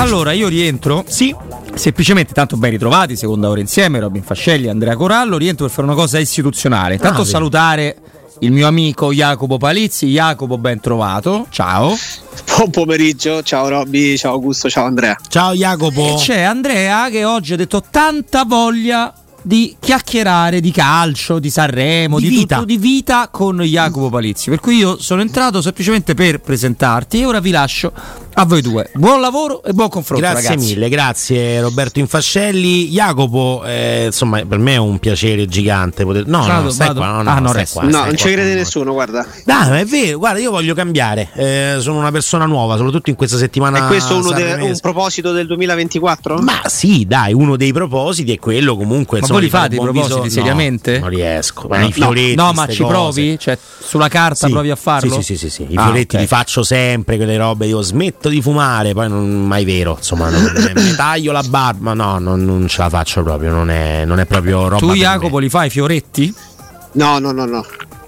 Allora, io rientro. Sì. Semplicemente, tanto ben ritrovati, seconda ora insieme, Robin Fascelli, Andrea Corallo. Rientro per fare una cosa istituzionale. Intanto Ah, sì. salutare il mio amico Jacopo Palizzi. Jacopo, ben trovato. Ciao. Buon pomeriggio, ciao Robby, ciao Augusto, ciao Andrea. Ciao Jacopo. E c'è Andrea che oggi ha detto tanta voglia di chiacchierare di calcio, di Sanremo, Di di, vita. tutto, di vita con Jacopo Palizzi. Per cui io sono entrato semplicemente per presentarti e ora vi lascio a voi due. Buon lavoro e buon confronto, Grazie ragazzi. mille, grazie Roberto Infascelli. Jacopo, eh, insomma, per me è un piacere gigante poter. No, Vado, no, stai vado. qua, no, no, Ah, no, qua, no, stai non ci crede nessuno, guarda. Ma è vero, guarda, io voglio cambiare. Eh, sono una persona nuova, soprattutto in questa settimana. È questo uno de- sanremese. un proposito del 2024? Ma sì, dai, uno dei propositi è quello comunque. Ma insomma, voi li fate i propositi viso- no, seriamente? non riesco. Ma No, i fioretti, no, ma ci cose. provi? Cioè, sulla carta Sì, provi a farlo? Sì, sì, sì, sì, sì. I Ah, fioretti ok. li faccio sempre, quelle robe, io smetto di fumare, poi non mai vero, insomma, non, mi taglio la barba, no, non, non ce la faccio proprio, non è, non è proprio roba Tu, Jacopo, me. li fai i fioretti? No, no, no, no.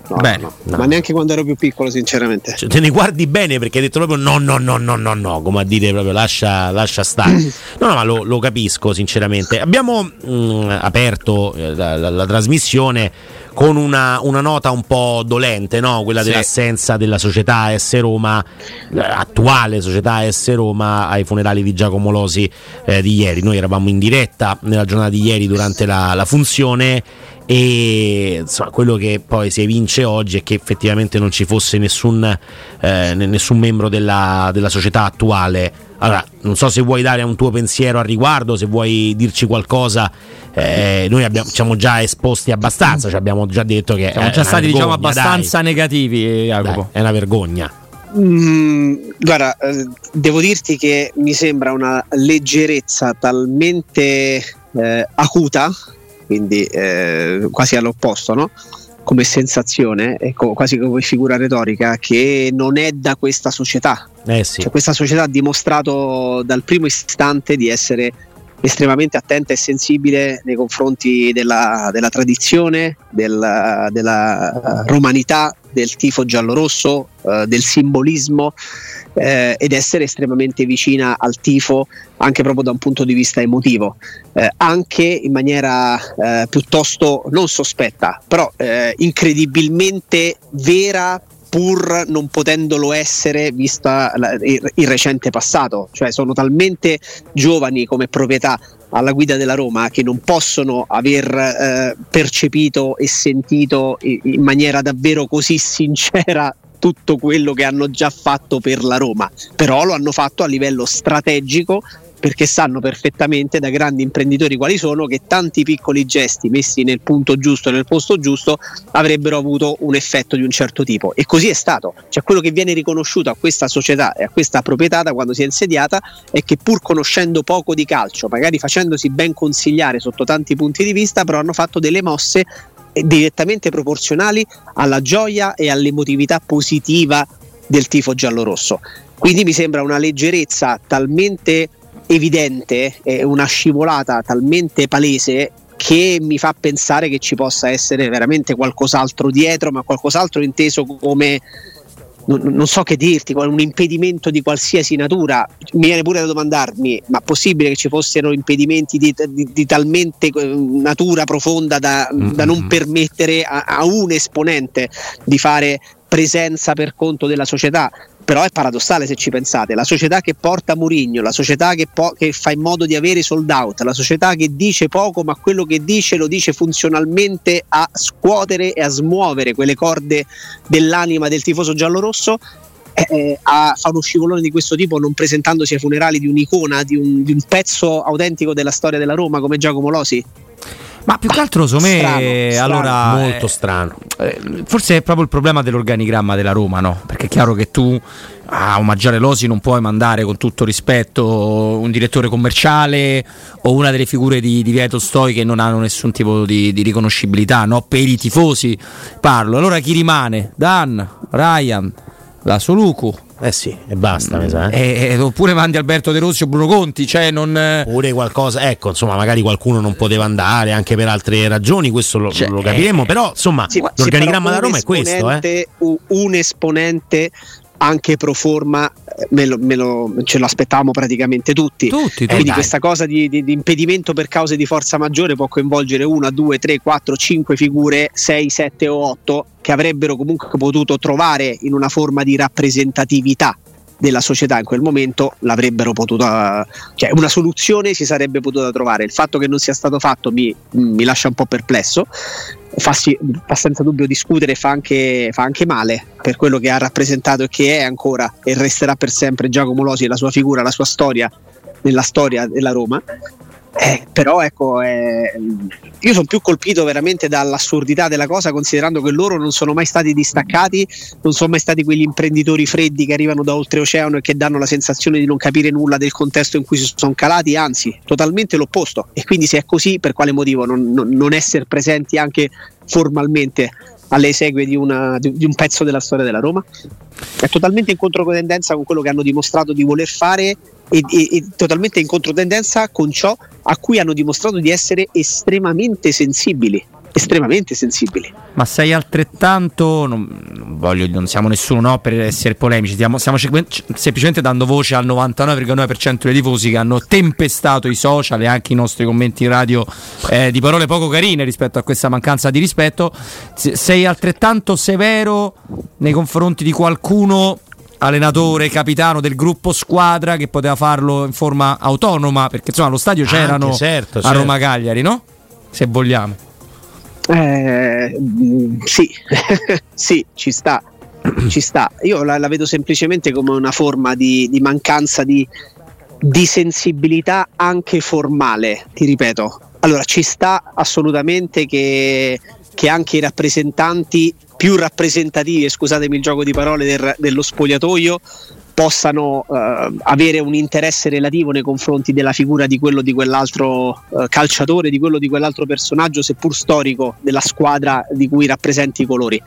No, no. no. Ma neanche quando ero più piccolo, sinceramente. Cioè, te ne guardi bene perché hai detto proprio no, no, no, no, no, no, come a dire proprio lascia, lascia stare. No, no, ma lo, lo capisco sinceramente. Abbiamo mh, aperto eh, la, la- la trasmissione con una, una nota un po' dolente, no? quella Sì. dell'assenza della società S Roma, eh, attuale società S Roma ai funerali di Giacomo Losi eh, di ieri. Noi eravamo in diretta nella giornata di ieri durante la, la funzione e insomma, quello che poi si evince oggi è che effettivamente non ci fosse nessun, eh, ne- nessun membro della, della società attuale. Allora, non so se vuoi dare un tuo pensiero al riguardo, se vuoi dirci qualcosa. eh, noi abbiamo, siamo già esposti abbastanza, ci abbiamo già detto che Siamo è già stati, diciamo, vergogna, abbastanza negativi, dai. Jacopo. Dai, è una vergogna. Mm, guarda, eh, devo dirti che mi sembra una leggerezza talmente eh, acuta, quindi eh, quasi all'opposto, no? Come sensazione, e co- quasi come figura retorica, che non è da questa società. Eh sì. Cioè, questa società ha dimostrato dal primo istante di essere estremamente attenta e sensibile nei confronti della, della tradizione, della, della romanità, del tifo giallorosso, eh, del simbolismo eh, ed essere estremamente vicina al tifo anche proprio da un punto di vista emotivo, eh, anche in maniera eh, piuttosto non sospetta, però eh, incredibilmente vera pur non potendolo essere vista il recente passato, cioè sono talmente giovani come proprietà alla guida della Roma che non possono aver eh, percepito e sentito in maniera davvero così sincera tutto quello che hanno già fatto per la Roma, però lo hanno fatto a livello strategico perché sanno perfettamente da grandi imprenditori quali sono che tanti piccoli gesti messi nel punto giusto nel posto giusto avrebbero avuto un effetto di un certo tipo e così è stato. Cioè quello che viene riconosciuto a questa società e a questa proprietà da quando si è insediata è che pur conoscendo poco di calcio, magari facendosi ben consigliare sotto tanti punti di vista, però hanno fatto delle mosse direttamente proporzionali alla gioia e all'emotività positiva del tifo giallorosso. Quindi mi sembra una leggerezza talmente evidente e una scivolata talmente palese che mi fa pensare che ci possa essere veramente qualcos'altro dietro, ma qualcos'altro inteso come non, so che dirti, un impedimento di qualsiasi natura. Mi viene pure da domandarmi: ma possibile che ci fossero impedimenti di, di- di talmente eh, natura profonda da, da non permettere a, a un esponente di fare presenza per conto della società? Però è paradossale se ci pensate, la società che porta Murigno, la società che, po- che, fa in modo di avere sold out, la società che dice poco ma quello che dice lo dice funzionalmente a scuotere e a smuovere quelle corde dell'anima del tifoso giallorosso, eh, eh a, fa uno scivolone di questo tipo non presentandosi ai funerali di un'icona, di un, di un pezzo autentico della storia della Roma come Giacomo Losi? Ma più che altro, secondo me, strano, strano. allora. Molto eh, strano. Eh, forse è proprio il problema dell'organigramma della Roma, no? Perché è chiaro che tu a omaggiare Losi non puoi mandare con tutto rispetto un direttore commerciale o una delle figure di, di Vieto Stoi che non hanno nessun tipo di, di riconoscibilità, no? Per i tifosi parlo. Allora chi rimane? Dan, Ryan, la Soluku. Eh sì, e basta, mi sa. eh. Eh, eh, oppure mandi Alberto De Rossi o Bruno Conti, cioè non. eh, Oppure qualcosa, ecco, insomma, magari qualcuno non poteva andare anche per altre ragioni, questo lo, Cioè, lo capiremo, però insomma, Sì, sì, l'organigramma però da Roma è questo, eh. Un esponente anche pro forma me lo- me lo- ce lo aspettavamo praticamente tutti. Tutti, Quindi tutti. questa cosa di, di- di impedimento per cause di forza maggiore può coinvolgere una, due, tre, quattro, cinque figure, sei, sette o otto che avrebbero comunque potuto trovare in una forma di rappresentatività della società in quel momento l'avrebbero potuta cioè una soluzione si sarebbe potuta trovare il fatto che non sia stato fatto mi, mi lascia un po' perplesso fa, sì- fa senza dubbio discutere fa anche, fa anche male per quello che ha rappresentato e che è ancora e resterà per sempre Giacomo Losi la sua figura, la sua storia nella storia della Roma eh, però ecco, eh, io sono più colpito veramente dall'assurdità della cosa, considerando che loro non sono mai stati distaccati, non sono mai stati quegli imprenditori freddi che arrivano da oltreoceano e che danno la sensazione di non capire nulla del contesto in cui si sono calati, anzi, totalmente l'opposto. E quindi se è così, per quale motivo non, non- non essere presenti anche formalmente alle esegue di, una- di- un pezzo della storia della Roma? È totalmente in controtendenza con quello che hanno dimostrato di voler fare e, e- e totalmente in controtendenza con ciò a cui hanno dimostrato di essere estremamente sensibili. Estremamente sensibili. Ma sei altrettanto. Non, non voglio, non siamo nessuno no, per essere polemici. Stiamo, stiamo semplicemente dando voce al 99,9% dei tifosi che hanno tempestato i social e anche i nostri commenti radio eh, di parole poco carine rispetto a questa mancanza di rispetto. Se- Sei altrettanto severo nei confronti di qualcuno. Allenatore, capitano del gruppo squadra che poteva farlo in forma autonoma perché insomma allo stadio Anche, c'erano certo, a certo. Roma Cagliari, no? Se vogliamo. Eh, sì, sì, ci sta. Ci sta. Io la, la vedo semplicemente come una forma di, di mancanza di, di sensibilità anche formale, ti ripeto. Allora, ci sta assolutamente che, che anche i rappresentanti più rappresentativi, scusatemi il gioco di parole, del- dello spogliatoio possano eh, avere un interesse relativo nei confronti della figura di quello di quell'altro eh, calciatore, di quello di quell'altro personaggio, seppur storico, della squadra di cui rappresenti i colori.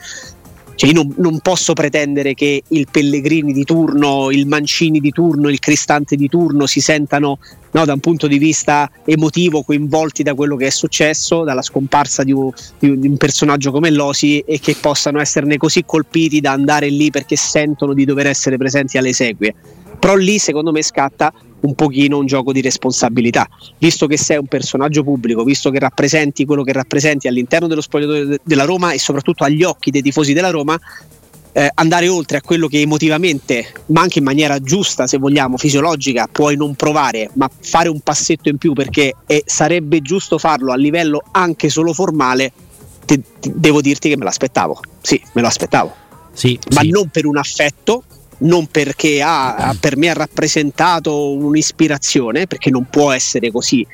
Cioè io non, non posso pretendere che il Pellegrini di turno, il Mancini di turno, il Cristante di turno si sentano no, da un punto di vista emotivo coinvolti da quello che è successo, dalla scomparsa di un, di un- personaggio come Losi e che possano esserne così colpiti da andare lì perché sentono di dover essere presenti alle esequie. Però lì secondo me scatta un pochino un gioco di responsabilità, visto che sei un personaggio pubblico, visto che rappresenti quello che rappresenti all'interno dello spogliatoio de- della Roma e soprattutto agli occhi dei tifosi della Roma, eh, andare oltre a quello che emotivamente, ma anche in maniera giusta, se vogliamo, fisiologica, puoi non provare, ma fare un passetto in più perché eh, sarebbe giusto farlo a livello anche solo formale, te- te- devo dirti che me l'aspettavo. Sì, me lo aspettavo Sì, ma sì. non per un affetto, non perché ha, per me ha rappresentato un'ispirazione, perché non può essere così.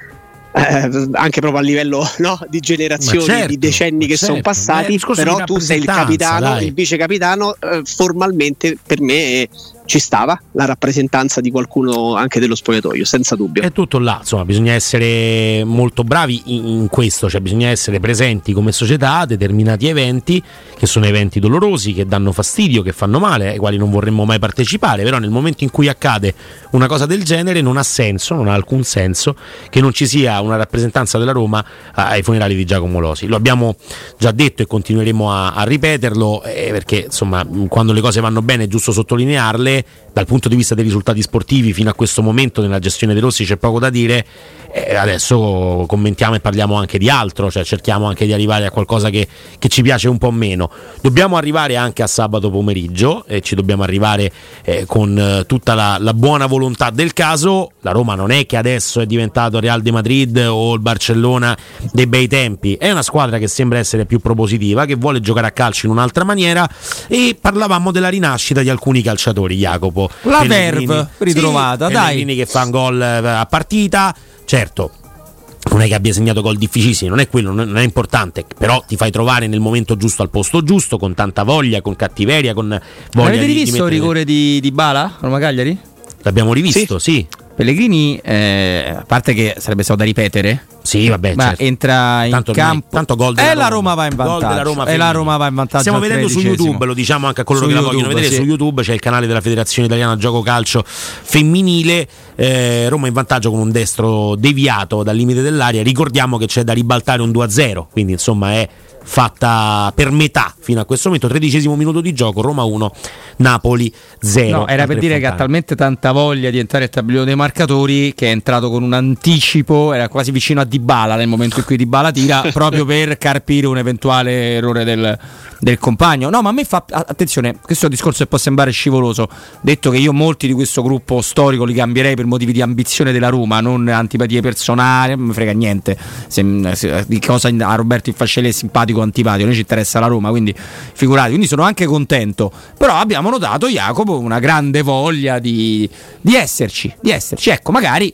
eh, anche proprio a livello no, di generazioni, certo, di decenni che certo. sono passati, però tu sei il capitano, dai. il vice capitano, eh, formalmente per me ci stava la rappresentanza di qualcuno anche dello spogliatoio, senza dubbio. È tutto là, insomma, bisogna essere molto bravi in, in questo, cioè bisogna essere presenti come società a determinati eventi che sono eventi dolorosi, che danno fastidio, che fanno male, ai quali non vorremmo mai partecipare, però nel momento in cui accade una cosa del genere non ha senso, non ha alcun senso che non ci sia una rappresentanza della Roma ai funerali di Giacomo Losi. Lo abbiamo già detto e continueremo a, a ripeterlo eh, perché insomma quando le cose vanno bene è giusto sottolinearle dal punto di vista dei risultati sportivi fino a questo momento nella gestione dei Rossi c'è poco da dire, eh, adesso commentiamo e parliamo anche di altro, cioè cerchiamo anche di arrivare a qualcosa che, che, ci piace un po' meno. Dobbiamo arrivare anche a sabato pomeriggio e ci dobbiamo arrivare eh, con eh, tutta la, la, buona volontà del caso. La Roma non è che adesso è diventato Real de Madrid o il Barcellona dei bei tempi, è una squadra che sembra essere più propositiva, che vuole giocare a calcio in un'altra maniera e parlavamo della rinascita di alcuni calciatori, Jacopo. La Verve ritrovata, sì, dai. Pellegrini che fa un gol eh, a partita certo non è che abbia segnato gol difficilissimi, non è quello, non è importante, però ti fai trovare nel momento giusto al posto giusto, con tanta voglia, con cattiveria, con voglia Avete di, rivisto di mettere... il rigore di, di Bala, Roma Cagliari? L'abbiamo rivisto, sì. sì. Pellegrini, eh, a parte che sarebbe stato da ripetere, sì, vabbè, ma certo. entra in tanto campo. tanto gol e della la Roma va in vantaggio. Roma e la Roma va in vantaggio. Stiamo vedendo su YouTube, lo diciamo anche a coloro su che YouTube, la vogliono vedere sì. su YouTube, c'è il canale della Federazione Italiana Gioco Calcio Femminile. Eh, Roma in vantaggio con un destro deviato dal limite dell'aria. Ricordiamo che c'è da ribaltare un 2-0, quindi insomma è fatta per metà fino a questo momento, tredicesimo minuto di gioco, Roma 1, Napoli 0. No, era per dire che ha talmente tanta voglia di entrare al tabellone dei marcatori che è entrato con un anticipo, era quasi vicino a Dybala nel momento in cui Dybala tira, proprio per carpire un eventuale errore del, del compagno. No, ma a me fa attenzione, questo discorso può sembrare scivoloso, detto che io molti di questo gruppo storico li cambierei per motivi di ambizione della Roma, non antipatie personali, non mi frega niente se, se, di cosa a Roberto Infascelli è simpatico o antipatico, noi ci interessa la Roma, quindi figurati, quindi sono anche contento. Però abbiamo notato, Jacopo, una grande voglia di, di esserci, di esserci. Ecco, magari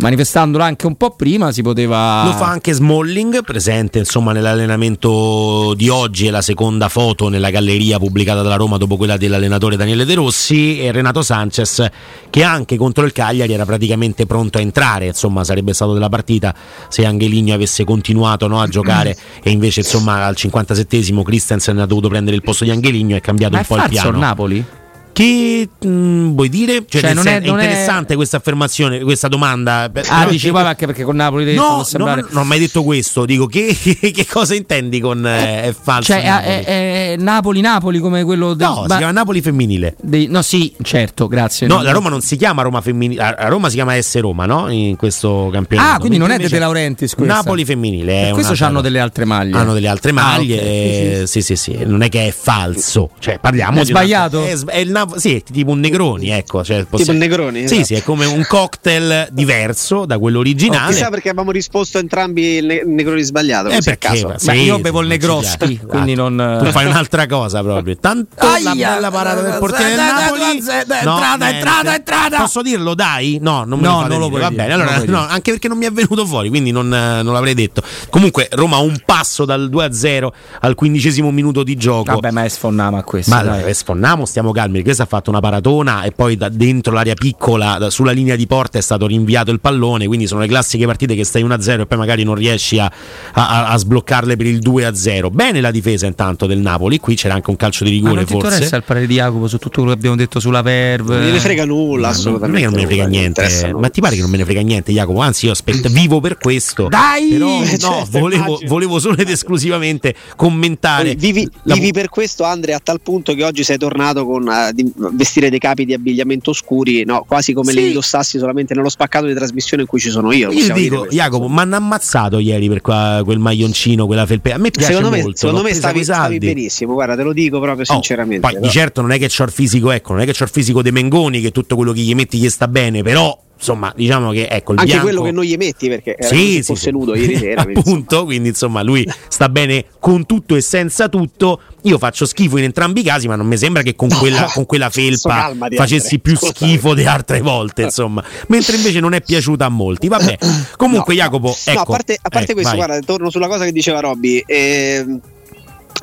manifestandolo anche un po' prima si poteva lo fa anche Smalling presente insomma nell'allenamento di oggi è la seconda foto nella galleria pubblicata dalla Roma dopo quella dell'allenatore Daniele De Rossi e Renato Sanchez che anche contro il Cagliari era praticamente pronto a entrare insomma sarebbe stato della partita se Angeligno avesse continuato no, a giocare. E invece insomma al 57esimo Christensen ha dovuto prendere il posto di Angeligno e è cambiato Ma un po' il piano. Napoli? Che mh, vuoi dire? Cioè, Cioè, non sen- è- non è è- interessante questa affermazione, questa domanda. Ah, Però- dici poi anche perché con Napoli No, può no, sembrare... no, non ho mai detto questo. Dico che, che cosa intendi con eh, è falso? Cioè, Napoli? è, è- è Napoli-Napoli come quello del... no, si ma- chiama Napoli femminile. dei- no, sì, certo, grazie. No, la Roma non si chiama Roma femminile, a a Roma si chiama S Roma, no? In questo campionato. Ah, quindi non è De invece Laurentiis questa. Napoli femminile. È Per questo hanno delle altre maglie. Hanno delle altre Ah, maglie, ok. eh, sì, sì, sì, non è che è falso, cioè parliamo È di una- sbagliato? è, s- è il Nap- sì, è tipo un Negroni, ecco, cioè, Tipo il Negroni, Sì, esatto. sì, è come un cocktail diverso da quello originale. Chissà perché abbiamo risposto entrambi il ne- Negroni sbagliato. Eh, perché? Beh, sì, io bevo il piace. quindi Esatto. non- Tu fai un'altra cosa proprio. Tanto la Aia! bella parata del portiere del Napoli. entrata, entrata, entrata. Posso dirlo, dai? No, non me No, non lo dire. puoi Va dire, bene, allora no, anche perché non mi è venuto fuori, quindi non, non l'avrei detto. Comunque Roma ha un passo dal 2-0 al quindicesimo minuto di gioco. Vabbè, ma è sfonnama a questo. Ma dai. sfonnamo, stiamo calmi. Questo ha fatto una paratona e poi da dentro l'area piccola, da- sulla linea di porta, è stato rinviato il pallone. Quindi sono le classiche partite che stai 1-0 e poi magari non riesci a, a- a sbloccarle per il 2-0. Bene la difesa intanto del Napoli. Qui c'era anche un calcio di Ma rigore, non ti forse. interessa il parere di Jacopo su tutto quello che abbiamo detto sulla Verve? Non gliene frega nulla, Ma non- non è assolutamente. che non me ne frega niente, ma ti pare che non me ne frega niente, Jacopo? Anzi, io aspetto, vivo per questo. Dai! Però, Eh, no, certo, volevo, volevo solo ed esclusivamente commentare. Vivi, la- vivi per questo, Andrea, a tal punto che oggi sei tornato con di- vestire dei capi di abbigliamento oscuri, no? quasi come Sì. li indossassi solamente nello spaccato di trasmissione in cui ci sono io. Io dico, Jacopo, mi hanno ammazzato ieri per qua- quel maglioncino, quella felpe. A me piace Secondo me, molto. secondo me stavi, stavi benissimo, guarda, te lo dico proprio Oh, sinceramente. poi però. di certo non è che c'ho il fisico, ecco, non è che c'ho il fisico dei Mengoni, che tutto quello che gli metti gli sta bene, però insomma, diciamo che ecco il Anche bianco- quello che non gli metti perché era sì, sì, fosse sì. nudo ieri sera. quindi, appunto quindi insomma lui sta bene con tutto e senza tutto io faccio schifo in entrambi i casi ma non mi sembra che con quella, con quella felpa facessi più schifo di altre volte insomma mentre invece non è piaciuta a molti vabbè comunque No, Jacopo ecco no, a parte, a parte eh, questo, vai. guarda, torno sulla cosa che diceva Robby. ehm,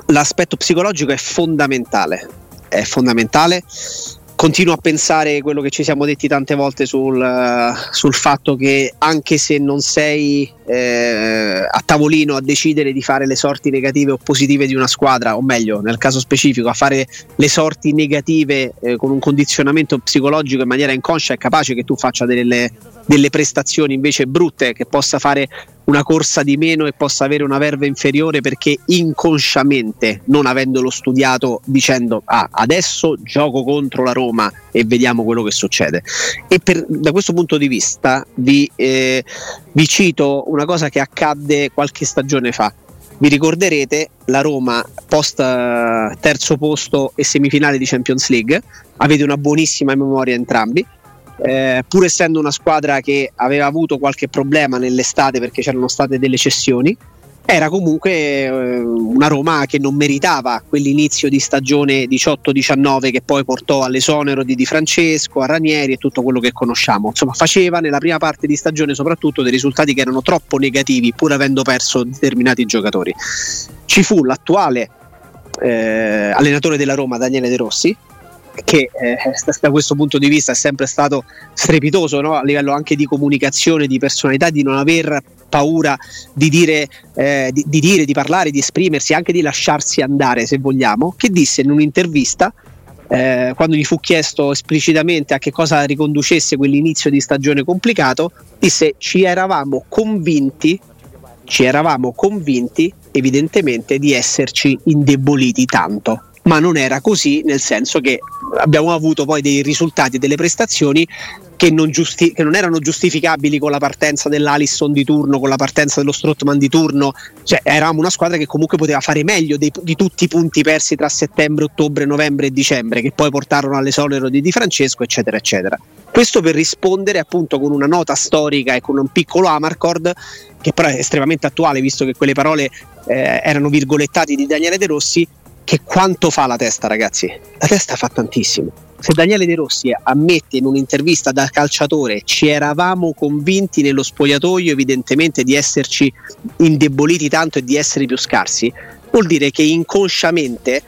l'aspetto psicologico è fondamentale. È fondamentale. Continuo a pensare quello che ci siamo detti tante volte sul, sul fatto che anche se non sei eh, a tavolino a decidere di fare le sorti negative o positive di una squadra, o meglio, nel caso specifico, a fare le sorti negative eh, con un condizionamento psicologico in maniera inconscia, è capace che tu faccia delle, delle prestazioni invece brutte, che possa fare una corsa di meno e possa avere una verve inferiore perché inconsciamente, non avendolo studiato, dicendo ah, adesso gioco contro la Roma e vediamo quello che succede. E per, da questo punto di vista vi, eh, vi cito una cosa che accadde qualche stagione fa. Vi ricorderete la Roma post eh, terzo posto e semifinale di Champions League, avete una buonissima memoria entrambi eh, pur essendo una squadra che aveva avuto qualche problema nell'estate perché c'erano state delle cessioni, era comunque eh, una Roma che non meritava quell'inizio di stagione 18-19 che poi portò all'esonero di Di Francesco, a Ranieri e tutto quello che conosciamo. Insomma, faceva nella prima parte di stagione soprattutto dei risultati che erano troppo negativi pur avendo perso determinati giocatori. Ci fu l'attuale eh, allenatore della Roma, Daniele De Rossi, che eh, da questo punto di vista è sempre stato strepitoso no? a livello anche di comunicazione, di personalità, di non aver paura di dire, eh, di, di dire, di parlare, di esprimersi, anche di lasciarsi andare se vogliamo, che disse in un'intervista eh, quando gli fu chiesto esplicitamente a che cosa riconducesse quell'inizio di stagione complicato, disse ci eravamo convinti, ci eravamo convinti evidentemente di esserci indeboliti tanto ma non era così, nel senso che abbiamo avuto poi dei risultati, delle prestazioni che non, giusti- che non, erano giustificabili con la partenza dell'Alisson di turno, con la partenza dello Strottman di turno, cioè eravamo una squadra che comunque poteva fare meglio dei, di tutti i punti persi tra settembre, ottobre, novembre e dicembre, che poi portarono all'esonero di Di Francesco, eccetera, eccetera. Questo per rispondere appunto con una nota storica e con un piccolo Amarcord, che però è estremamente attuale, visto che quelle parole eh, erano virgolettati di Daniele De Rossi, che quanto fa la testa, ragazzi? La testa fa tantissimo. Se Daniele De Rossi ammette in un'intervista da calciatore ci eravamo convinti nello spogliatoio evidentemente di esserci indeboliti tanto e di essere più scarsi, vuol dire che inconsciamente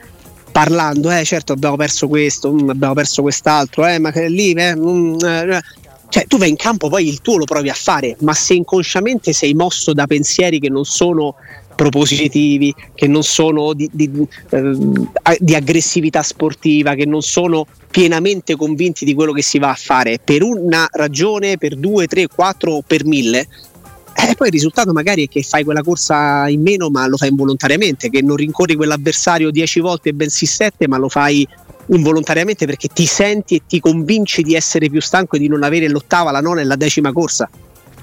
parlando, eh certo abbiamo perso questo, mm, abbiamo perso quest'altro, eh ma che lì, eh, mm, eh, cioè tu vai in campo poi il tuo lo provi a fare, ma se inconsciamente sei mosso da pensieri che non sono propositivi, che non sono di, di, eh, di, aggressività sportiva, che non sono pienamente convinti di quello che si va a fare per una ragione, per due, tre, quattro o per mille. E eh, poi il risultato magari è che fai quella corsa in meno ma lo fai involontariamente, che non rincorri quell'avversario dieci volte e bensì sette ma lo fai involontariamente perché ti senti e ti convinci di essere più stanco e di non avere l'ottava, la nona e la decima corsa.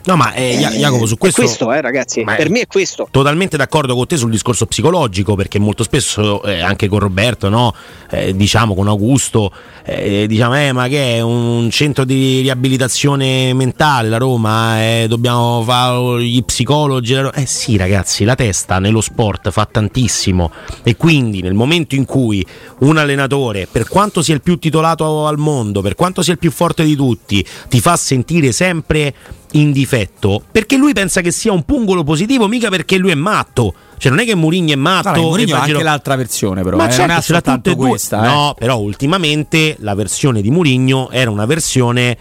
No, ma eh, eh, Jacopo, su questo. È questo, eh, ragazzi. Per me è questo. Totalmente d'accordo con te sul discorso psicologico, perché molto spesso, eh, anche con Roberto, no? Eh, diciamo con Augusto, eh, diciamo, eh, ma che è un centro di riabilitazione mentale la Roma? Eh, dobbiamo fare gli psicologi. Eh sì, ragazzi, la testa nello sport fa tantissimo. E quindi nel momento in cui un allenatore, per quanto sia il più titolato al mondo, per quanto sia il più forte di tutti, ti fa sentire sempre in difetto perché lui pensa che sia un pungolo positivo, mica perché lui è matto. Cioè, non è che Mourinho è matto. Allora, Mourinho ha anche l'altra versione, però. Ma eh, certo, non è soltanto questa. Eh. No, però ultimamente la versione di Mourinho era una versione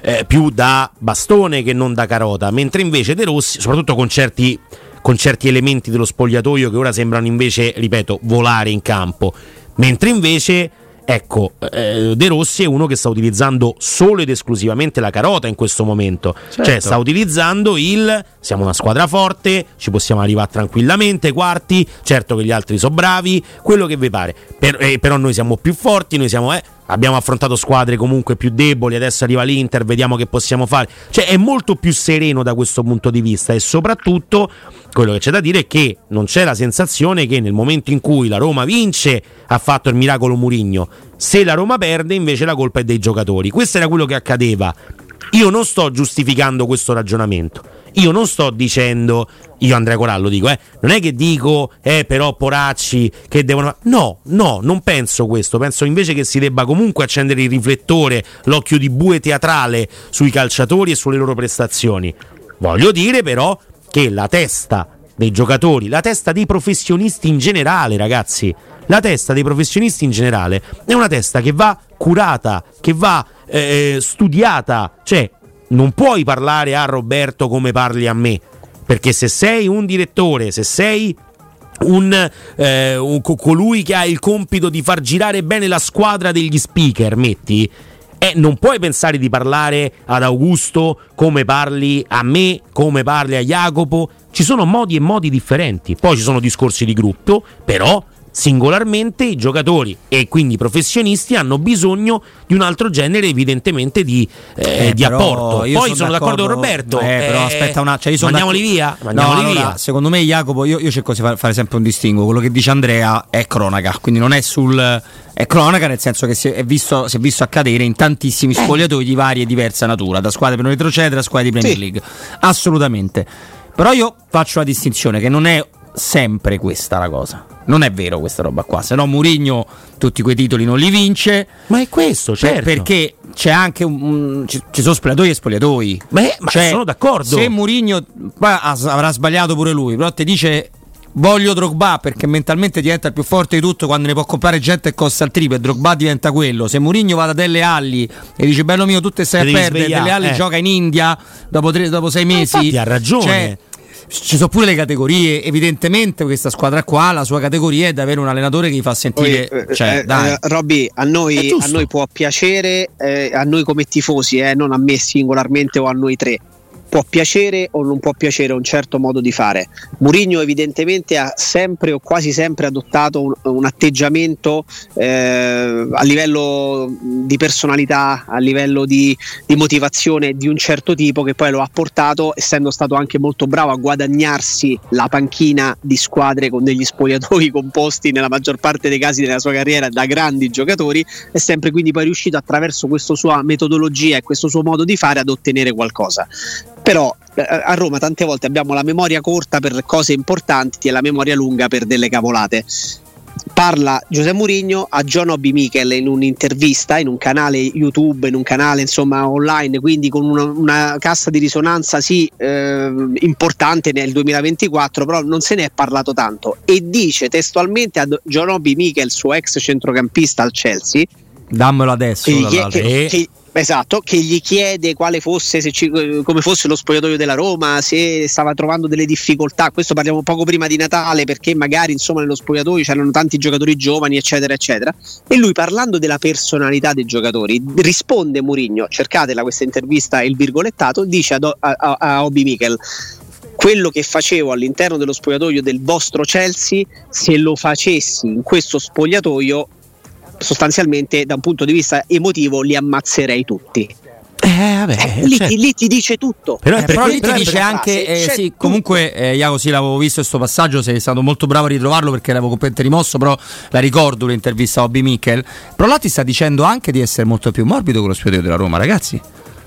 eh, più da bastone che non da carota. Mentre invece De Rossi, soprattutto con certi, con certi elementi dello spogliatoio che ora sembrano invece, ripeto, volare in campo. Mentre invece Ecco, eh, De Rossi è uno che sta utilizzando solo ed esclusivamente la carota in questo momento. Certo. Cioè, sta utilizzando il siamo una squadra forte, ci possiamo arrivare tranquillamente, quarti, certo che gli altri sono bravi, quello che vi pare. Per, eh, però noi siamo più forti, noi siamo. Eh, abbiamo affrontato squadre comunque più deboli, adesso arriva l'Inter, vediamo che possiamo fare. Cioè è molto più sereno da questo punto di vista e soprattutto quello che c'è da dire è che non c'è la sensazione che nel momento in cui la Roma vince ha fatto il miracolo Murigno, se la Roma perde invece la colpa è dei giocatori. Questo era quello che accadeva. Io non sto giustificando questo ragionamento io non sto dicendo, io Andrea Corallo dico, eh, non è che dico, eh, però poracci che devono... No, no, non penso questo, penso invece che si debba comunque accendere il riflettore, l'occhio di bue teatrale sui calciatori e sulle loro prestazioni. Voglio dire però che la testa dei giocatori, la testa dei professionisti in generale, ragazzi, la testa dei professionisti in generale è una testa che va curata, che va eh, studiata, cioè non puoi parlare a Roberto come parli a me, perché se sei un direttore, se sei un, eh, un, colui che ha il compito di far girare bene la squadra degli speaker, metti, eh, non puoi pensare di parlare ad Augusto come parli a me, come parli a Jacopo. ci sono modi e modi differenti. Poi ci sono discorsi di gruppo, però singolarmente i giocatori e quindi i professionisti hanno bisogno di un altro genere evidentemente di, eh, Eh, di apporto. Poi sono d'accordo con Roberto. Eh, però aspetta una, cioè io sono mandiamoli via. No, Mandiamoli allora, via. Secondo me, Jacopo, io, io cerco di fare, fare sempre un distinguo. Quello che dice Andrea è cronaca, quindi non è sul. È cronaca nel senso che si è visto, si è visto accadere in tantissimi Eh. spogliatoi di varia e diversa natura, da squadre per non retrocedere a squadre di Premier Sì. League. Assolutamente. Però io faccio la distinzione che non è sempre questa la cosa. Non è vero questa roba qua, se no Murigno tutti quei titoli non li vince. Ma è questo, certo. perché c'è anche un, un- ci, ci sono spogliatoi e spogliatoi. Beh, ma sono d'accordo. Se ha- avrà sbagliato pure lui, però ti dice voglio Drogba perché mentalmente diventa il più forte di tutto quando ne può comprare gente che costa il triplo e Drogba diventa quello. Se Mourinho va da Delle Alli e dice bello mio tu te stai a perdere, Delle Alli eh. gioca in India dopo, tre- dopo sei mesi. infatti ha ragione. Cioè, ci sono pure le categorie, evidentemente questa squadra qua, la sua categoria è di avere un allenatore che gli fa sentire... Poi, eh, cioè, eh, eh, Robby, a a noi può piacere, eh, a noi come tifosi, eh, non a me singolarmente o a noi tre. Può piacere o non può piacere un certo modo di fare. Mourinho evidentemente ha sempre o quasi sempre adottato un, un atteggiamento eh, a livello di personalità, a livello di, di motivazione di un certo tipo che poi lo ha portato, essendo stato anche molto bravo a guadagnarsi la panchina di squadre con degli spogliatoi composti nella maggior parte dei casi della sua carriera da grandi giocatori, è sempre quindi poi riuscito attraverso questa sua metodologia e questo suo modo di fare ad ottenere qualcosa. Però eh, a Roma tante volte abbiamo la memoria corta per cose importanti e la memoria lunga per delle cavolate. Parla Giuseppe Mourinho a John Obi Mikel in un'intervista in un canale YouTube, in un canale insomma online, quindi con una, una cassa di risonanza sì eh, importante nel 2024, però non se ne è parlato tanto. E dice testualmente a John Obi Mikel, suo ex centrocampista al Chelsea, Dammelo adesso. che che- che- esatto, che gli chiede fosse, se ci- come fosse lo spogliatoio della Roma, se stava trovando delle difficoltà. Questo parliamo poco prima di Natale, perché magari insomma nello spogliatoio c'erano tanti giocatori giovani, eccetera, eccetera. E lui parlando della personalità dei giocatori, risponde Murigno, cercatela questa intervista, il virgolettato, dice ad a, a, a Obi Mikel quello che facevo all'interno dello spogliatoio del vostro Chelsea, se lo facessi in questo spogliatoio, sostanzialmente da un punto di vista emotivo li ammazzerei tutti. Eh, vabbè, Eh, lì, certo. ti, lì ti dice tutto. Però Eh, per però lì ti dice anche, eh, sì, comunque eh, Iago sì l'avevo visto questo passaggio, sei stato molto bravo a ritrovarlo perché l'avevo completamente rimosso, però la ricordo l'intervista a Obi Mikel. Però là ti sta dicendo anche di essere molto più morbido con lo spogliatoio della Roma, ragazzi.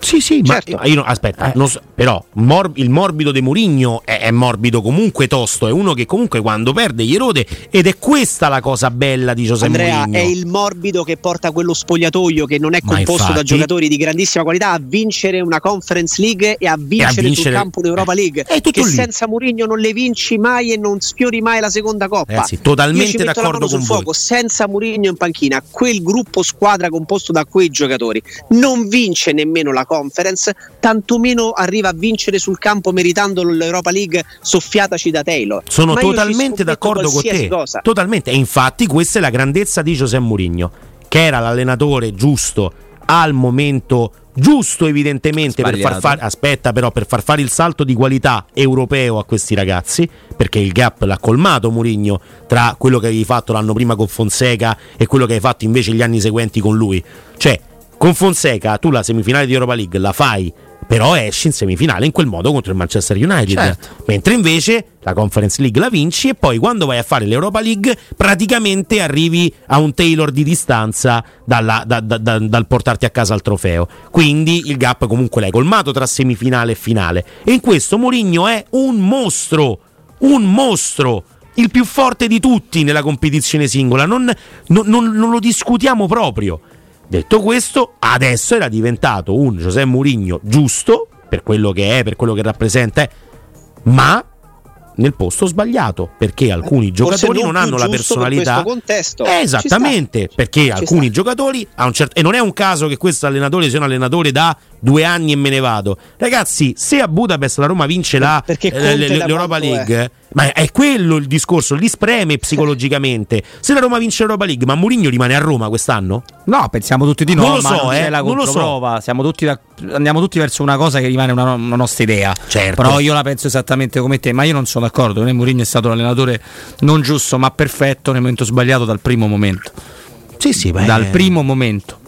Sì, sì, Certo. ma io no- aspetta, Eh. non so- però mor- il morbido di Murigno è, è morbido comunque tosto, è uno che comunque quando perde gli erode ed è questa la cosa bella di Giuseppe Andrea Mourinho. è il morbido che porta quello spogliatoio che non è composto da infatti- giocatori di grandissima qualità a vincere una Conference League e a vincere, vincere- sul campo d'Europa League. È tutto che lì. senza Mourinho non le vinci mai e non sfiori mai la seconda coppa. Ragazzi, totalmente d'accordo con voi. fuoco, senza Mourinho in panchina, quel gruppo squadra composto da quei giocatori non vince nemmeno la Conference, tantomeno arriva a vincere sul campo meritando l'Europa League soffiataci da Taylor. Sono Ma totalmente d'accordo con te. cosa. Totalmente. E infatti questa è la grandezza di Giuseppe Mourinho, che era l'allenatore giusto al momento giusto evidentemente per far Sbagliato. fare aspetta però per far fare il salto di qualità europeo a questi ragazzi perché il gap l'ha colmato Mourinho tra quello che avevi fatto l'anno prima con Fonseca e quello che hai fatto invece gli anni seguenti con lui cioè con Fonseca tu la semifinale di Europa League la fai però esci in semifinale in quel modo contro il Manchester United. Certo. mentre invece la Conference League la vinci e poi quando vai a fare l'Europa League praticamente arrivi a un Taylor di distanza dalla- da- da- da- dal portarti a casa il trofeo. Quindi il gap comunque l'hai colmato tra semifinale e finale. E in questo Mourinho è un mostro un mostro il più forte di tutti nella competizione singola. Non, non- non- non lo discutiamo proprio Detto questo, adesso era diventato un Giuseppe Mourinho giusto per quello che è, per quello che rappresenta, eh, ma nel posto sbagliato perché alcuni giocatori non, più hanno la per personalità. questo contesto. Eh, esattamente, perché alcuni sta. giocatori a un certo e non è un caso che questo allenatore sia un allenatore da due anni e me ne vado. Ragazzi, se a Budapest la Roma vince la, eh, l'Europa quanto è? Ma è quello il discorso, li spreme psicologicamente. Se la Roma vince l'Europa League, ma Mourinho rimane a Roma quest'anno? No, pensiamo tutti di no, Non lo so, eh, la non lo so. tutti da- andiamo tutti verso una cosa che rimane una, una nostra idea. Certo. Però io la penso esattamente come te, ma io non sono d'accordo. Per me Mourinho è stato l'allenatore non giusto, ma perfetto nel momento sbagliato dal primo momento. Sì, sì, beh. Dal primo momento.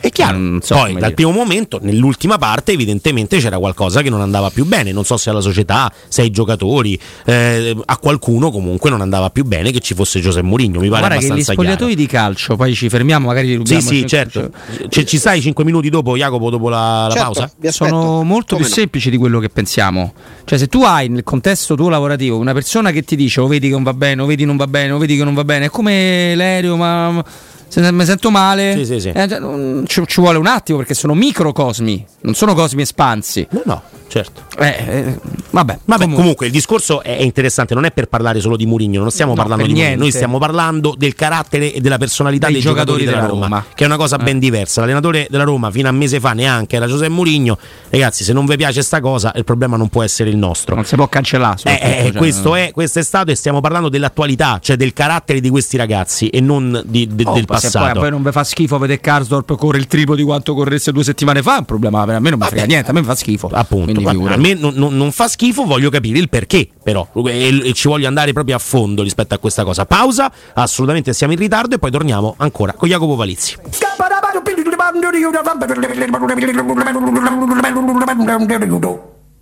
È chiaro. So Poi dal dire. primo momento, nell'ultima parte, evidentemente c'era qualcosa che non andava più bene. Non so se alla società, se ai giocatori, eh, a qualcuno comunque non andava più bene che ci fosse Giuseppe Mourinho. Mi pare Guarda che gli abbastanza spogliatoi chiaro. di calcio, poi ci fermiamo, magari Sì, rubiamo sì, cinque- certo. Ci, ci stai 5 minuti dopo, Jacopo, dopo la, la Certo, pausa? vi aspetto. sono molto Come più no? semplici di quello che pensiamo. Cioè, se tu hai nel contesto tuo lavorativo una persona che ti dice o vedi che non va bene, o vedi non va bene, o vedi che non va bene, è come l'aereo, ma se mi sento male. Sì, sì, sì. Eh, non- ci, ci vuole un attimo perché sono microcosmi, non sono cosmi espansi. No, no, certo. Eh, eh, vabbè, Vabbè, comunque. comunque il discorso è interessante, non è per parlare solo di Mourinho, non stiamo No, parlando di Mourinho, noi niente. stiamo parlando del carattere e della personalità Dei dei, giocatori, giocatori della, della Roma, Roma. che è una cosa Eh. ben diversa. L'allenatore della Roma fino a un mese fa neanche era Giuseppe Mourinho. Ragazzi, se non vi piace sta cosa, il problema non può essere il nostro. non si può cancellare. Eh, eh, cioè, questo, è, questo è stato e stiamo parlando dell'attualità, cioè del carattere di questi ragazzi e non di- de- Oh, del passato. Poi, poi non vi fa schifo vedere Karsdorp corre il triplo di quanto corresse due settimane fa, è un problema. A me non mi frega niente, a me mi fa schifo. Appunto, Quindi guarda, figurati. a me non, non- non fa schifo, voglio capire il perché, però, e, e ci voglio andare proprio a fondo rispetto a questa cosa. Pausa, assolutamente siamo in ritardo e poi torniamo ancora con Jacopo Palizzi.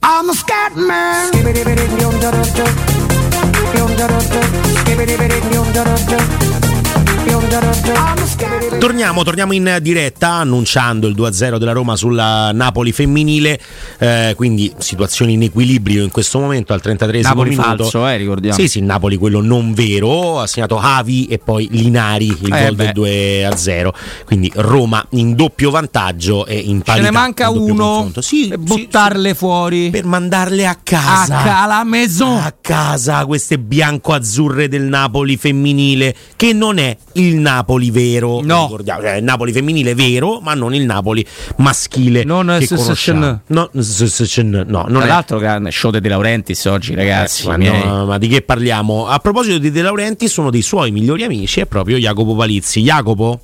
I'm a scat man. Torniamo, torniamo in diretta annunciando il 2-0 della Roma sulla Napoli femminile, eh, quindi situazione in equilibrio in questo momento al 33 Napoli minuto. falso, eh, ricordiamo. Sì, sì, Napoli quello non vero, ha segnato Avi e poi Linari il Eh, gol del beh. 2-0, quindi Roma in doppio vantaggio e in Ce parità. ne manca uno. Sì, per sì, buttarle fuori sì, per mandarle a a casa. maison. a casa queste bianco-azzurre del Napoli femminile, che non è il Napoli vero. No. ricordiamo, cioè, il Napoli femminile vero, ma non il Napoli maschile. Non che SSCN. conosciamo. No, no, non Tra è. l'altro, show di De Laurentiis oggi, ragazzi. Ma, no, ma di che parliamo? A proposito di De Laurentiis, uno dei suoi migliori amici è proprio Jacopo Palizzi. Jacopo?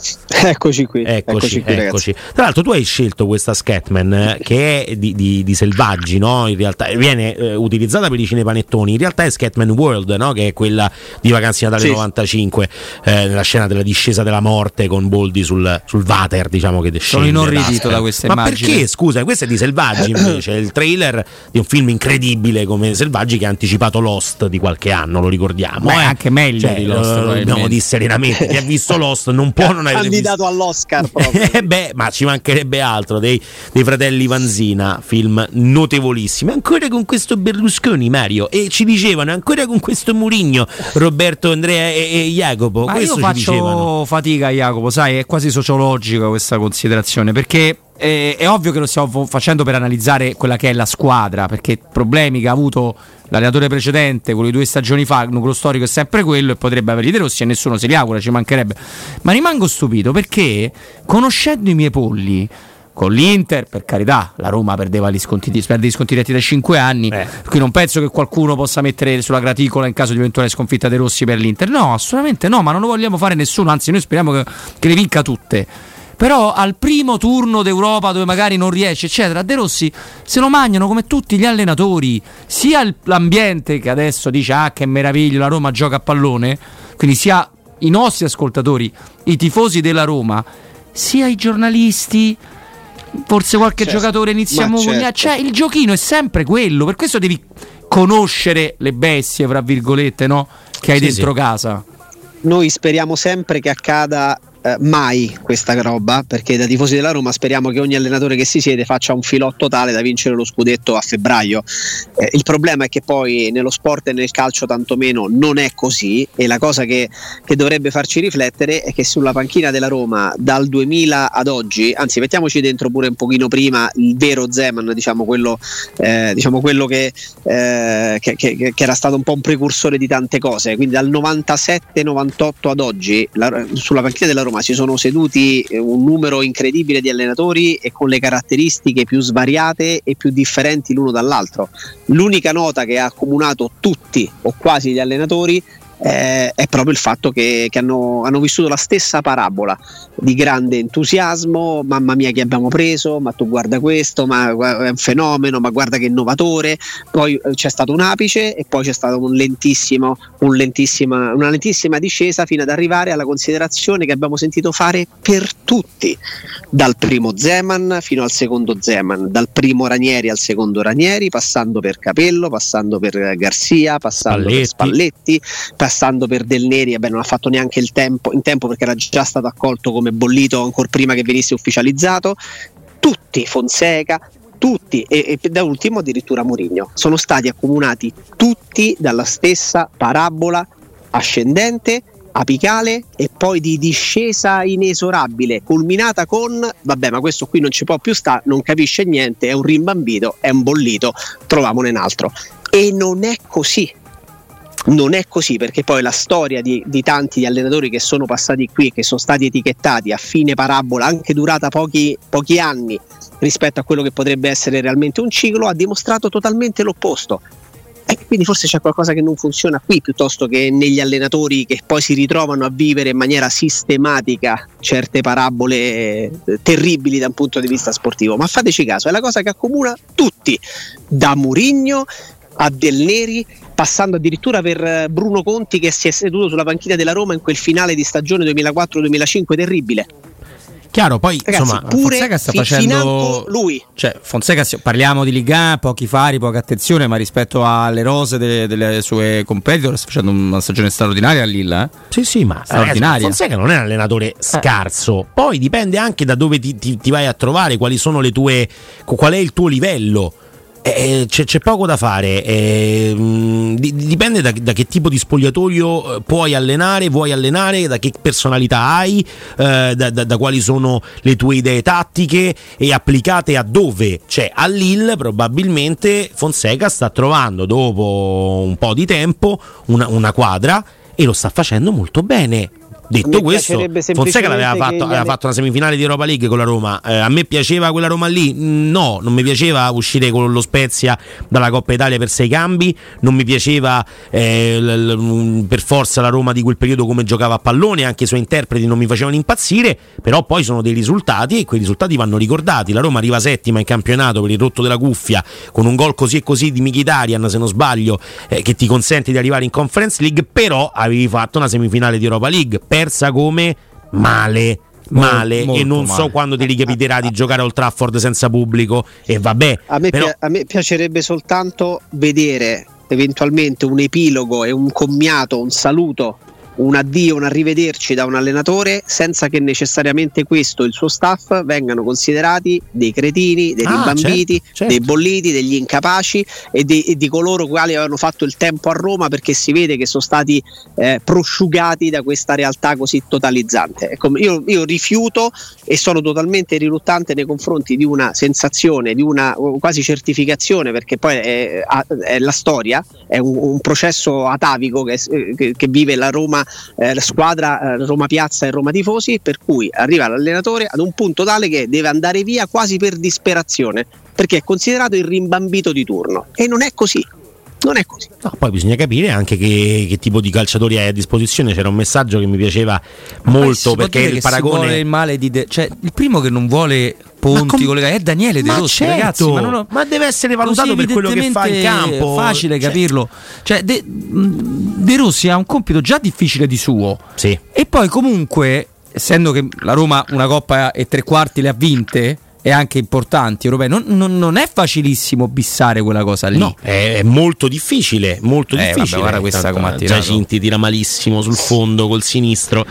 Eccoci qui. Eccoci, qui, eccoci. Tra l'altro, tu hai scelto questa Scatman eh, che è di, di- di selvaggi, no? In realtà viene eh, utilizzata per i cinepanettoni. In realtà è Scatman World, no? Che è quella di Vacanze di Natale Sì. 95, eh, nella scena della discesa della morte con Boldi sul, sul water, diciamo che Sono inorridito da- da queste Ma immagini. perché? Scusa, questo è di Selvaggi invece, è il trailer di un film incredibile come Selvaggi che ha anticipato Lost di qualche anno, lo ricordiamo. Beh, eh. anche meglio Cioè, di Lost, dobbiamo probabilmente. dire serenamente, chi ha visto Lost non può non Candidato all'Oscar proprio. eh beh, ma ci mancherebbe altro dei, dei fratelli Vanzina, film notevolissimi. Ancora con questo Berlusconi, Mario. E ci dicevano ancora con questo Murigno, Roberto, Andrea e, e Jacopo. Ma questo io ci dicevano. faccio fatica, Jacopo, sai, è quasi sociologica questa considerazione, perché eh, è ovvio che lo stiamo facendo per analizzare quella che è la squadra, perché problemi che ha avuto l'allenatore precedente, quello di due stagioni fa, il nucleo storico è sempre quello e potrebbe averli De Rossi e nessuno se li augura, ci mancherebbe. Ma rimango stupito perché, conoscendo i miei polli, con l'Inter, per carità, la Roma perdeva gli sconti, perde gli sconti diretti da 5 anni, Eh. per cui non penso che qualcuno possa mettere sulla graticola in caso di eventuale sconfitta dei Rossi per l'Inter. No, assolutamente no, ma non lo vogliamo fare nessuno, anzi noi speriamo che, che le vinca tutte. Però al primo turno d'Europa dove magari non riesce, eccetera, De Rossi se lo mangiano come tutti gli allenatori, sia l'ambiente che adesso dice ah che meraviglia la Roma gioca a pallone, quindi sia i nostri ascoltatori, i tifosi della Roma, sia i giornalisti, forse qualche Certo, giocatore inizia a ma muoverare. certo. Cioè, il giochino è sempre quello. Per questo devi conoscere le bestie, fra virgolette, no? Che hai Sì, dentro sì. casa. Noi speriamo sempre che accada eh, mai questa roba, perché da tifosi della Roma speriamo che ogni allenatore che si siede faccia un filotto tale da vincere lo scudetto a febbraio. Eh, il problema è che poi nello sport e nel calcio tantomeno non è così e la cosa che, che dovrebbe farci riflettere è che sulla panchina della Roma dal 2000 ad oggi, anzi mettiamoci dentro pure un pochino prima il vero Zeman, diciamo quello, eh, diciamo quello che, eh, che- che- era stato un po' un precursore di tante cose, quindi dal 97-98 ad oggi la- sulla panchina della Roma Roma si sono seduti eh, un numero incredibile di allenatori e con le caratteristiche più svariate e più differenti l'uno dall'altro. L'unica nota che ha accomunato tutti o quasi gli allenatori eh, è proprio il fatto che, che hanno, hanno, vissuto la stessa parabola di grande entusiasmo, mamma mia che abbiamo preso, ma tu guarda questo, ma è un fenomeno, ma guarda che innovatore, poi eh, c'è stato un apice e poi c'è stata un lentissimo, un lentissima, una lentissima discesa fino ad arrivare alla considerazione che abbiamo sentito fare per tutti, dal primo Zeman fino al secondo Zeman, dal primo Ranieri al secondo Ranieri, passando per Capello, passando per Garzia, passando Spalletti. per Spalletti, passando per Del Neri, beh, non ha fatto neanche il tempo, in tempo perché era già stato accolto come bollito ancora prima che venisse ufficializzato. Tutti, Fonseca, tutti e, e, da ultimo addirittura Mourinho. Sono stati accomunati tutti dalla stessa parabola ascendente apicale e poi di discesa inesorabile culminata con vabbè ma questo qui non ci può più stare non capisce niente è un rimbambito è un bollito troviamone un altro. E non è così non è così perché poi la storia di, di tanti allenatori che sono passati qui e che sono stati etichettati a fine parabola, anche durata pochi, pochi anni rispetto a quello che potrebbe essere realmente un ciclo, ha dimostrato totalmente l'opposto. E quindi forse c'è qualcosa che non funziona qui piuttosto che negli allenatori che poi si ritrovano a vivere in maniera sistematica certe parabole eh, terribili da un punto di vista sportivo. Ma fateci caso, è la cosa che accomuna tutti, da Murigno a Del Neri passando addirittura per eh, Bruno Conti che si è seduto sulla panchina della Roma in quel finale di stagione 2004-2005 terribile. Chiaro, poi Ragazzi, insomma, pure Fonseca sta fi- facendo lui. Cioè, Fonseca parliamo di Liga, pochi fari, poca attenzione, ma rispetto alle rose delle, delle sue competitor sta facendo una stagione straordinaria a Lilla, eh? Sì, sì, ma straordinaria. Fonseca non è un allenatore scarso. Poi dipende anche da dove ti, ti, ti vai a trovare, quali sono le tue qual è il tuo livello. Eh, c'è, c'è, poco da fare, eh, dipende da, da, che tipo di spogliatoio eh, puoi allenare, vuoi allenare, da che personalità hai, eh, da, da, da, quali sono le tue idee tattiche e applicate a dove. Cioè a Lille probabilmente Fonseca sta trovando dopo un po' di tempo una, una quadra e lo sta facendo molto bene. Detto questo, Fonseca l'aveva fatto, aveva fatto una semifinale di Europa League con la Roma. Eh, a me piaceva quella Roma lì? No, non mi piaceva uscire con lo Spezia dalla Coppa Italia per sei cambi. Non mi piaceva eh, l- l- per forza la Roma di quel periodo come giocava a pallone. Anche i suoi interpreti non mi facevano impazzire. Però poi sono dei risultati e quei risultati vanno ricordati. La Roma arriva settima in campionato per il rotto della cuffia con un gol così e così di Mkhitaryan, se non sbaglio, eh, che ti consente di arrivare in Conference League. Però avevi fatto una semifinale di Europa League persa come male male molto, e non male. so quando ti ricapiterà di giocare a Old Trafford senza pubblico e vabbè a me, però... pi- a me piacerebbe soltanto vedere eventualmente un epilogo e un commiato un saluto un addio, un arrivederci da un allenatore senza che necessariamente questo e il suo staff vengano considerati dei cretini, dei ah, rimbambiti, certo, certo. dei bolliti, degli incapaci e di, e di coloro quali avevano fatto il tempo a Roma perché si vede che sono stati eh, prosciugati da questa realtà così totalizzante. Ecco, io, io, rifiuto e sono totalmente riluttante nei confronti di una sensazione, di una quasi certificazione, perché poi è, è la storia, è un, un processo atavico che, che, che vive la Roma eh, squadra eh, Roma Piazza e Roma Tifosi, per cui arriva l'allenatore ad un punto tale che deve andare via quasi per disperazione, perché è considerato il rimbambito di turno e non è così. Non è così. No, poi bisogna capire anche che, che, tipo di calciatori hai a disposizione. C'era un messaggio che mi piaceva molto perché il paragone. Il, male di de- cioè, il primo che non vuole ponti com- è Daniele De Rossi, certo, ragazzi. Ma, ho... ma, deve essere valutato per quello che fa in campo. È facile cioè... capirlo. Cioè, De-, De Rossi ha un compito già difficile di suo. Sì. E poi, comunque, essendo che la Roma una coppa e tre quarti le ha vinte e anche importanti europei. Non, non, non, è facilissimo bissare quella cosa lì. No, è, è molto difficile. Molto eh, difficile. Vabbè, guarda questa come ha tirato. Giacinti tira malissimo sul fondo col sinistro.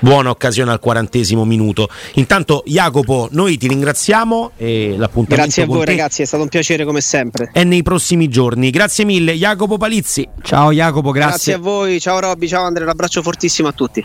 Buona occasione al quarantesimo minuto. Intanto, Jacopo, noi ti ringraziamo. E l'appuntamento Grazie a voi, ragazzi, è stato un piacere come sempre. È nei prossimi giorni. Grazie mille, Jacopo Palizzi. Ciao, Jacopo, grazie. Grazie a voi. Ciao, Robby. Ciao, Andrea. Un abbraccio fortissimo a tutti.